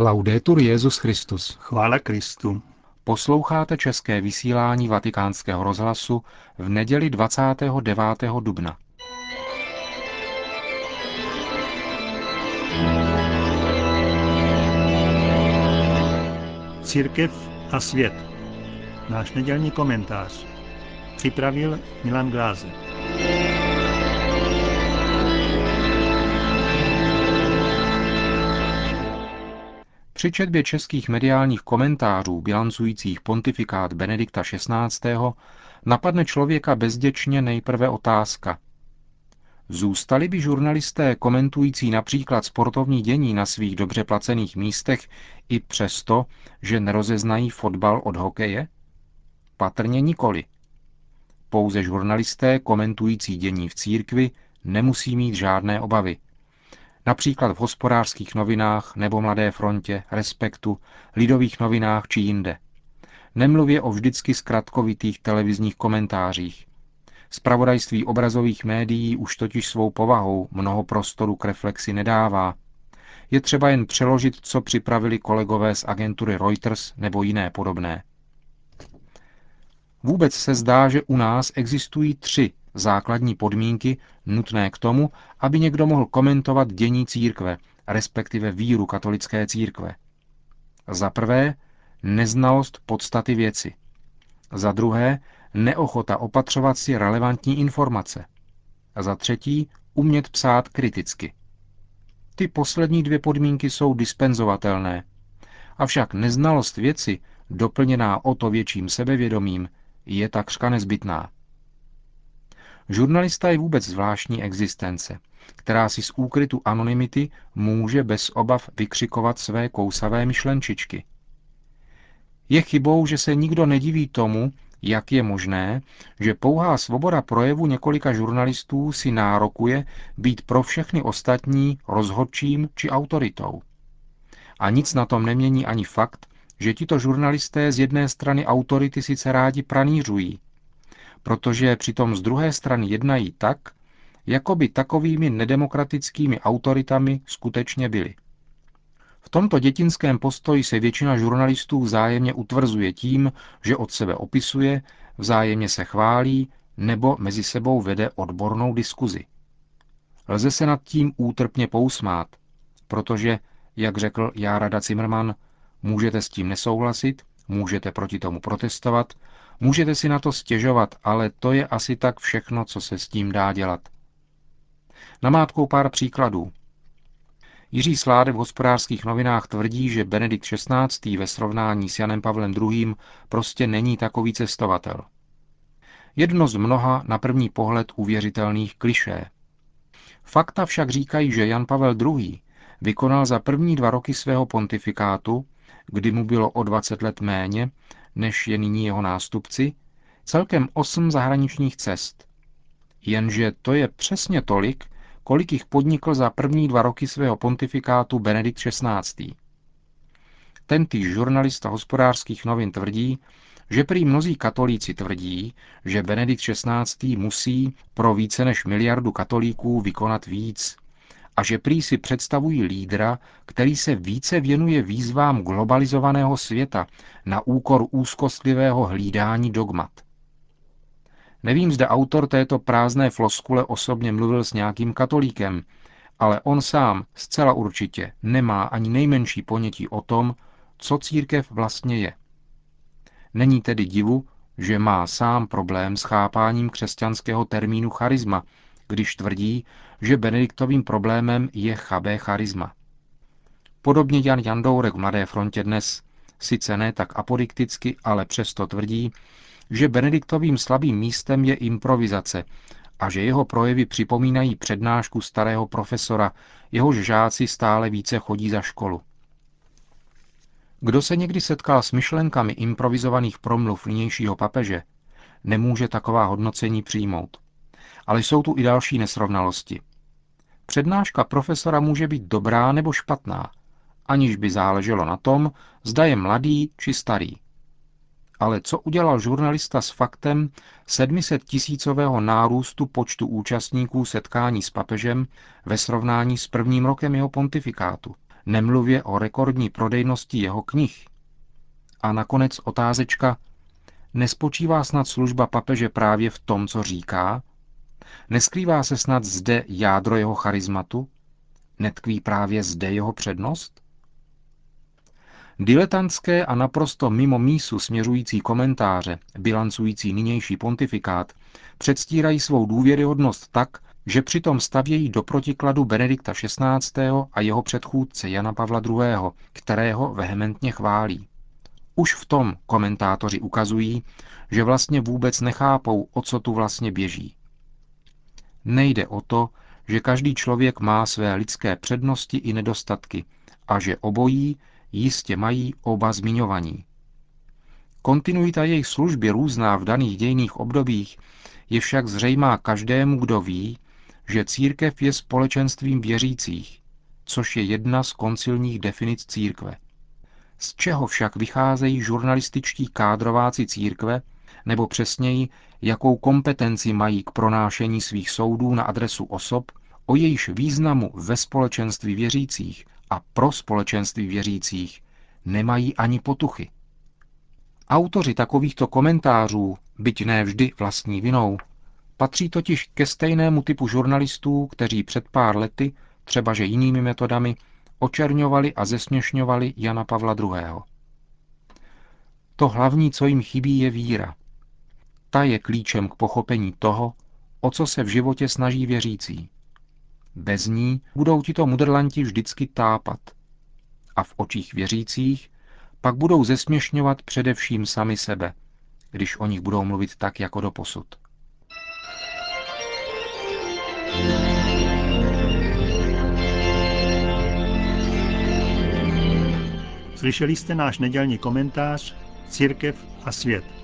Laudetur Jezus Christus. Chvála Kristu. Posloucháte české vysílání Vatikánského rozhlasu v neděli 29. dubna. Církev a svět. Náš nedělní komentář. Připravil Milan Glázer. Při četbě českých mediálních komentářů bilancujících pontifikát Benedikta XVI. napadne člověka bezděčně nejprve otázka. Zůstali by žurnalisté komentující například sportovní dění na svých dobře placených místech i přesto, že nerozeznají fotbal od hokeje? Patrně nikoli. Pouze žurnalisté komentující dění v církvi nemusí mít žádné obavy – například v hospodářských novinách nebo Mladé frontě, Respektu, Lidových novinách či jinde. Nemluvě o vždycky zkratkovitých televizních komentářích. Spravodajství obrazových médií už totiž svou povahou mnoho prostoru k reflexi nedává. Je třeba jen přeložit, co připravili kolegové z agentury Reuters nebo jiné podobné. Vůbec se zdá, že u nás existují tři základní podmínky nutné k tomu, aby někdo mohl komentovat dění církve, respektive víru katolické církve. Za prvé, neznalost podstaty věci. Za druhé, neochota opatřovat si relevantní informace. A za třetí, umět psát kriticky. Ty poslední dvě podmínky jsou dispenzovatelné. Avšak neznalost věci, doplněná o to větším sebevědomím, je takřka nezbytná. Žurnalista je vůbec zvláštní existence, která si z úkrytu anonymity může bez obav vykřikovat své kousavé myšlenčičky. Je chybou, že se nikdo nediví tomu, jak je možné, že pouhá svoboda projevu několika žurnalistů si nárokuje být pro všechny ostatní rozhodčím či autoritou. A nic na tom nemění ani fakt, že tito žurnalisté z jedné strany autority sice rádi pranířují, protože přitom z druhé strany jednají tak, jako by takovými nedemokratickými autoritami skutečně byli. V tomto dětinském postoji se většina žurnalistů vzájemně utvrzuje tím, že od sebe opisuje, vzájemně se chválí nebo mezi sebou vede odbornou diskuzi. Lze se nad tím útrpně pousmát, protože, jak řekl Járada Zimmermann, můžete s tím nesouhlasit, můžete proti tomu protestovat, Můžete si na to stěžovat, ale to je asi tak všechno, co se s tím dá dělat. Namátkou pár příkladů. Jiří Sláde v hospodářských novinách tvrdí, že Benedikt XVI. ve srovnání s Janem Pavlem II. prostě není takový cestovatel. Jedno z mnoha na první pohled uvěřitelných klišé. Fakta však říkají, že Jan Pavel II. vykonal za první dva roky svého pontifikátu, kdy mu bylo o 20 let méně, než je nyní jeho nástupci, celkem osm zahraničních cest. Jenže to je přesně tolik, kolik jich podnikl za první dva roky svého pontifikátu Benedikt XVI. Tentýž žurnalista hospodářských novin tvrdí, že prý mnozí katolíci tvrdí, že Benedikt XVI. musí pro více než miliardu katolíků vykonat víc, a že prý si představují lídra, který se více věnuje výzvám globalizovaného světa na úkor úzkostlivého hlídání dogmat. Nevím, zda autor této prázdné floskule osobně mluvil s nějakým katolíkem, ale on sám zcela určitě nemá ani nejmenší ponětí o tom, co církev vlastně je. Není tedy divu, že má sám problém s chápáním křesťanského termínu charisma, když tvrdí, že Benediktovým problémem je chabé charisma. Podobně Jan Jandourek v Mladé frontě dnes, sice ne tak apodikticky, ale přesto tvrdí, že Benediktovým slabým místem je improvizace a že jeho projevy připomínají přednášku starého profesora, jehož žáci stále více chodí za školu. Kdo se někdy setkal s myšlenkami improvizovaných promluv nynějšího papeže, nemůže taková hodnocení přijmout. Ale jsou tu i další nesrovnalosti. Přednáška profesora může být dobrá nebo špatná, aniž by záleželo na tom, zda je mladý či starý. Ale co udělal žurnalista s faktem 700 tisícového nárůstu počtu účastníků setkání s papežem ve srovnání s prvním rokem jeho pontifikátu? nemluvě o rekordní prodejnosti jeho knih. A nakonec otázečka, nespočívá snad služba papeže právě v tom, co říká? Neskrývá se snad zde jádro jeho charizmatu? Netkví právě zde jeho přednost? Diletantské a naprosto mimo mísu směřující komentáře, bilancující nynější pontifikát, předstírají svou důvěryhodnost tak, že přitom stavějí do protikladu Benedikta XVI. a jeho předchůdce Jana Pavla II., kterého vehementně chválí. Už v tom komentátoři ukazují, že vlastně vůbec nechápou, o co tu vlastně běží. Nejde o to, že každý člověk má své lidské přednosti i nedostatky a že obojí jistě mají oba zmiňovaní. Kontinuita jejich služby různá v daných dějných obdobích je však zřejmá každému, kdo ví, že církev je společenstvím věřících, což je jedna z koncilních definic církve. Z čeho však vycházejí žurnalističtí kádrováci církve, nebo přesněji, jakou kompetenci mají k pronášení svých soudů na adresu osob, o jejíž významu ve společenství věřících a pro společenství věřících nemají ani potuchy. Autoři takovýchto komentářů, byť ne vždy vlastní vinou, patří totiž ke stejnému typu žurnalistů, kteří před pár lety, třeba že jinými metodami, očerňovali a zesměšňovali Jana Pavla II. To hlavní, co jim chybí, je víra. Ta je klíčem k pochopení toho, o co se v životě snaží věřící. Bez ní budou tito mudrlanti vždycky tápat. A v očích věřících pak budou zesměšňovat především sami sebe, když o nich budou mluvit tak jako do posud. Slyšeli jste náš nedělní komentář Církev a svět.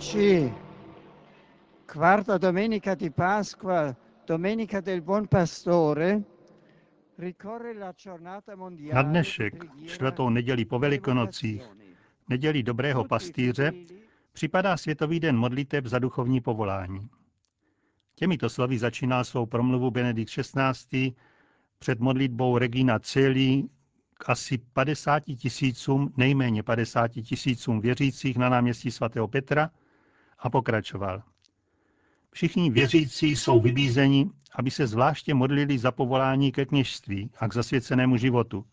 Oggi, quarta domenica di Pasqua, domenica del Buon Pastore, na dnešek, čtvrtou neděli po Velikonocích, neděli dobrého pastýře, připadá Světový den modliteb za duchovní povolání. Těmito slovy začíná svou promluvu Benedikt XVI. před modlitbou Regina Celí k asi 50 tisícům, nejméně 50 tisícům věřících na náměstí svatého Petra a pokračoval. Všichni věřící jsou vybízeni, aby se zvláště modlili za povolání ke kněžství a k zasvěcenému životu.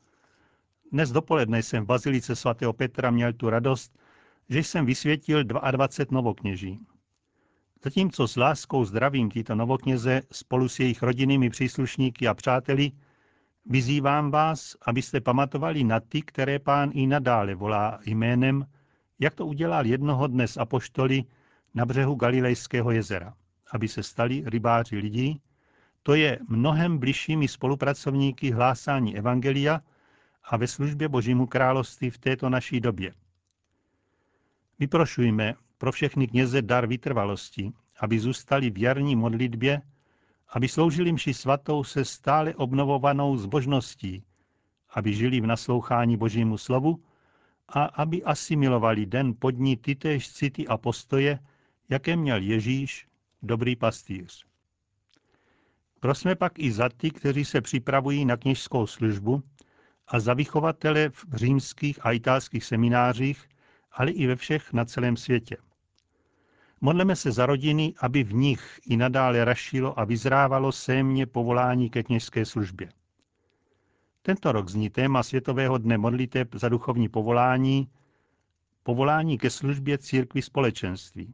Dnes dopoledne jsem v Bazilice svatého Petra měl tu radost, že jsem vysvětil 22 novokněží. Zatímco s láskou zdravím tyto novokněze spolu s jejich rodinnými příslušníky a přáteli, vyzývám vás, abyste pamatovali na ty, které pán i nadále volá jménem, jak to udělal jednoho dne s apoštoly na břehu Galilejského jezera aby se stali rybáři lidí, to je mnohem bližšími spolupracovníky hlásání Evangelia a ve službě Božímu království v této naší době. Vyprošujme pro všechny kněze dar vytrvalosti, aby zůstali věrní modlitbě, aby sloužili mši svatou se stále obnovovanou zbožností, aby žili v naslouchání Božímu slovu a aby asimilovali den pod ní tytéž city a postoje, jaké měl Ježíš dobrý pastýř. Prosme pak i za ty, kteří se připravují na kněžskou službu a za vychovatele v římských a italských seminářích, ale i ve všech na celém světě. Modleme se za rodiny, aby v nich i nadále rašilo a vyzrávalo sémě povolání ke kněžské službě. Tento rok zní téma Světového dne modliteb za duchovní povolání, povolání ke službě církvi společenství.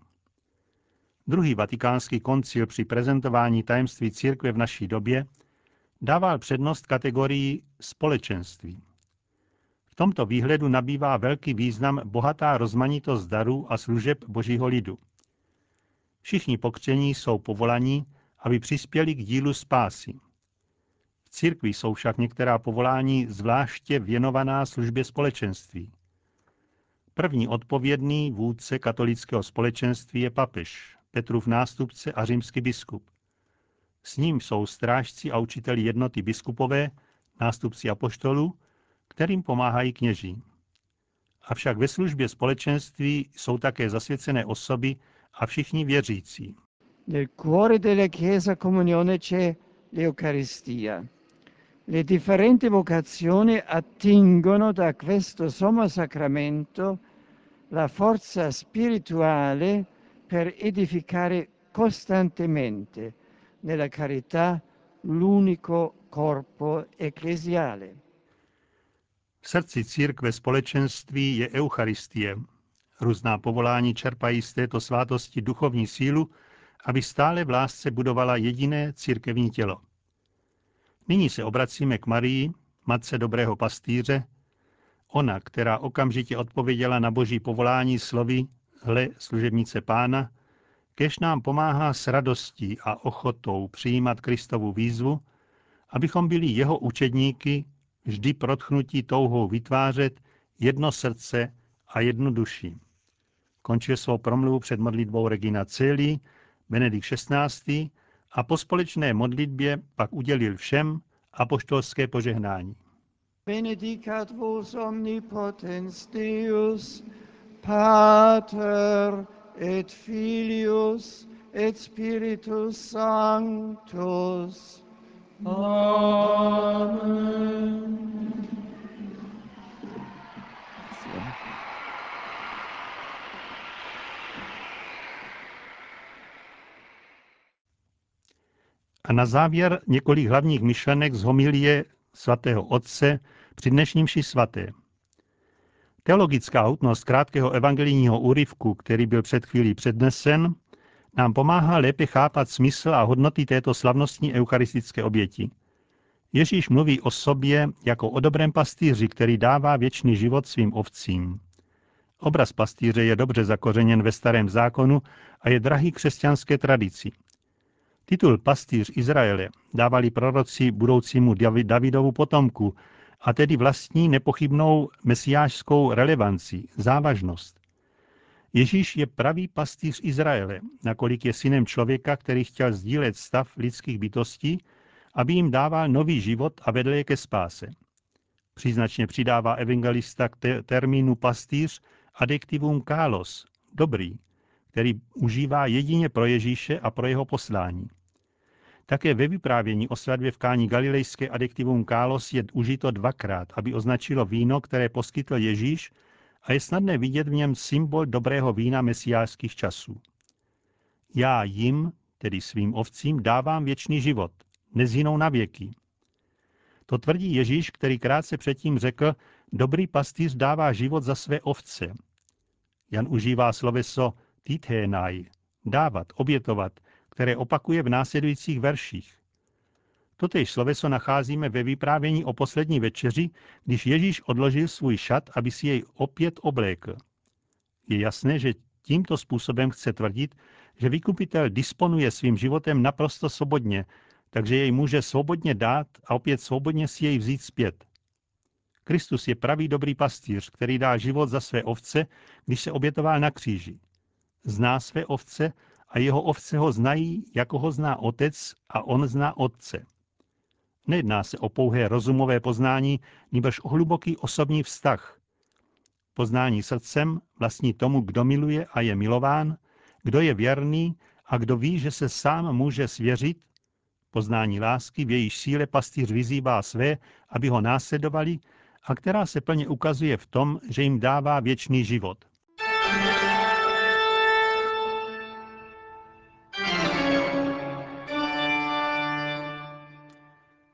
Druhý vatikánský koncil při prezentování tajemství církve v naší době dával přednost kategorii společenství. V tomto výhledu nabývá velký význam bohatá rozmanitost darů a služeb božího lidu. Všichni pokření jsou povolaní, aby přispěli k dílu spásy. V církvi jsou však některá povolání zvláště věnovaná službě společenství. První odpovědný vůdce katolického společenství je papež, Petrův nástupce a římský biskup. S ním jsou strážci a učiteli jednoty biskupové, nástupci apoštolů, kterým pomáhají kněží. Avšak ve službě společenství jsou také zasvěcené osoby a všichni věřící. Cuore della Chiesa Comunione l'Eucaristia. Le differenti vocazioni attingono da questo sacramento la forza spirituale per edificare costantemente nella carità l'unico corpo ecclesiale. V srdci církve společenství je Eucharistie. Různá povolání čerpají z této svátosti duchovní sílu, aby stále v lásce budovala jediné církevní tělo. Nyní se obracíme k Marii, matce dobrého pastýře, ona, která okamžitě odpověděla na boží povolání slovy Hle, služebnice pána, kež nám pomáhá s radostí a ochotou přijímat Kristovu výzvu, abychom byli jeho učedníky, vždy protchnutí touhou vytvářet jedno srdce a jednu duši. Končil svou promluvu před modlitbou Regina Celi, Benedikt XVI. a po společné modlitbě pak udělil všem apoštolské požehnání. Benedicat vos omnipotens Deus, Pater et Filius et Spiritus Sanctus. Amen. A na závěr několik hlavních myšlenek z homilie svatého otce při dnešním ši svaté. Teologická hutnost krátkého evangelijního úryvku, který byl před chvílí přednesen, nám pomáhá lépe chápat smysl a hodnoty této slavnostní eucharistické oběti. Ježíš mluví o sobě jako o dobrém pastýři, který dává věčný život svým ovcím. Obraz pastýře je dobře zakořeněn ve starém zákonu a je drahý křesťanské tradici. Titul pastýř Izraele dávali proroci budoucímu Davidovu potomku, a tedy vlastní nepochybnou mesiášskou relevanci, závažnost. Ježíš je pravý pastýř Izraele, nakolik je synem člověka, který chtěl sdílet stav lidských bytostí, aby jim dával nový život a vedl je ke spáse. Příznačně přidává evangelista k te- termínu pastýř adjektivum kálos, dobrý, který užívá jedině pro Ježíše a pro jeho poslání. Také ve vyprávění o svatbě v kání galilejské adjektivum kálos je užito dvakrát, aby označilo víno, které poskytl Ježíš a je snadné vidět v něm symbol dobrého vína mesiářských časů. Já jim, tedy svým ovcím, dávám věčný život, nezhinou na věky. To tvrdí Ježíš, který krátce předtím řekl, dobrý pastýř dává život za své ovce. Jan užívá sloveso tithénaj, dávat, obětovat, které opakuje v následujících verších. Totež sloveso nacházíme ve vyprávění o poslední večeři, když Ježíš odložil svůj šat, aby si jej opět oblékl. Je jasné, že tímto způsobem chce tvrdit, že vykupitel disponuje svým životem naprosto svobodně, takže jej může svobodně dát a opět svobodně si jej vzít zpět. Kristus je pravý dobrý pastýř, který dá život za své ovce, když se obětoval na kříži. Zná své ovce a jeho ovce ho znají, jako ho zná otec a on zná otce. Nejedná se o pouhé rozumové poznání, nebož o hluboký osobní vztah. Poznání srdcem vlastní tomu, kdo miluje a je milován, kdo je věrný a kdo ví, že se sám může svěřit, poznání lásky, v jejíž síle pastýř vyzývá své, aby ho následovali a která se plně ukazuje v tom, že jim dává věčný život.